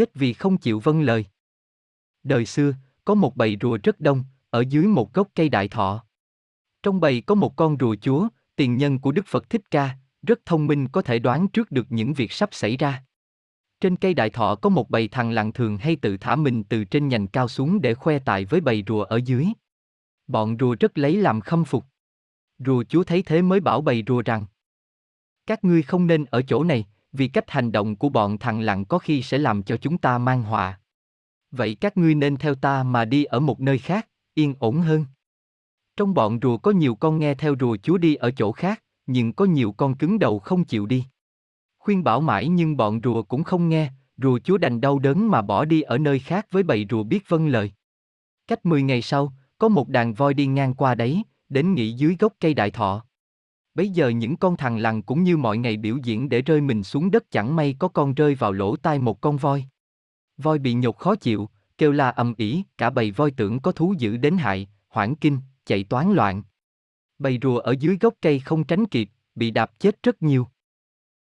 chết vì không chịu vâng lời. Đời xưa, có một bầy rùa rất đông, ở dưới một gốc cây đại thọ. Trong bầy có một con rùa chúa, tiền nhân của Đức Phật Thích Ca, rất thông minh có thể đoán trước được những việc sắp xảy ra. Trên cây đại thọ có một bầy thằng lặng thường hay tự thả mình từ trên nhành cao xuống để khoe tài với bầy rùa ở dưới. Bọn rùa rất lấy làm khâm phục. Rùa chúa thấy thế mới bảo bầy rùa rằng Các ngươi không nên ở chỗ này, vì cách hành động của bọn thằng lặng có khi sẽ làm cho chúng ta mang họa. Vậy các ngươi nên theo ta mà đi ở một nơi khác, yên ổn hơn. Trong bọn rùa có nhiều con nghe theo rùa chúa đi ở chỗ khác, nhưng có nhiều con cứng đầu không chịu đi. Khuyên bảo mãi nhưng bọn rùa cũng không nghe, rùa chúa đành đau đớn mà bỏ đi ở nơi khác với bầy rùa biết vâng lời. Cách 10 ngày sau, có một đàn voi đi ngang qua đấy, đến nghỉ dưới gốc cây đại thọ. Bấy giờ những con thằng lằn cũng như mọi ngày biểu diễn để rơi mình xuống đất chẳng may có con rơi vào lỗ tai một con voi. Voi bị nhột khó chịu, kêu la ầm ĩ, cả bầy voi tưởng có thú dữ đến hại, hoảng kinh, chạy toán loạn. Bầy rùa ở dưới gốc cây không tránh kịp, bị đạp chết rất nhiều.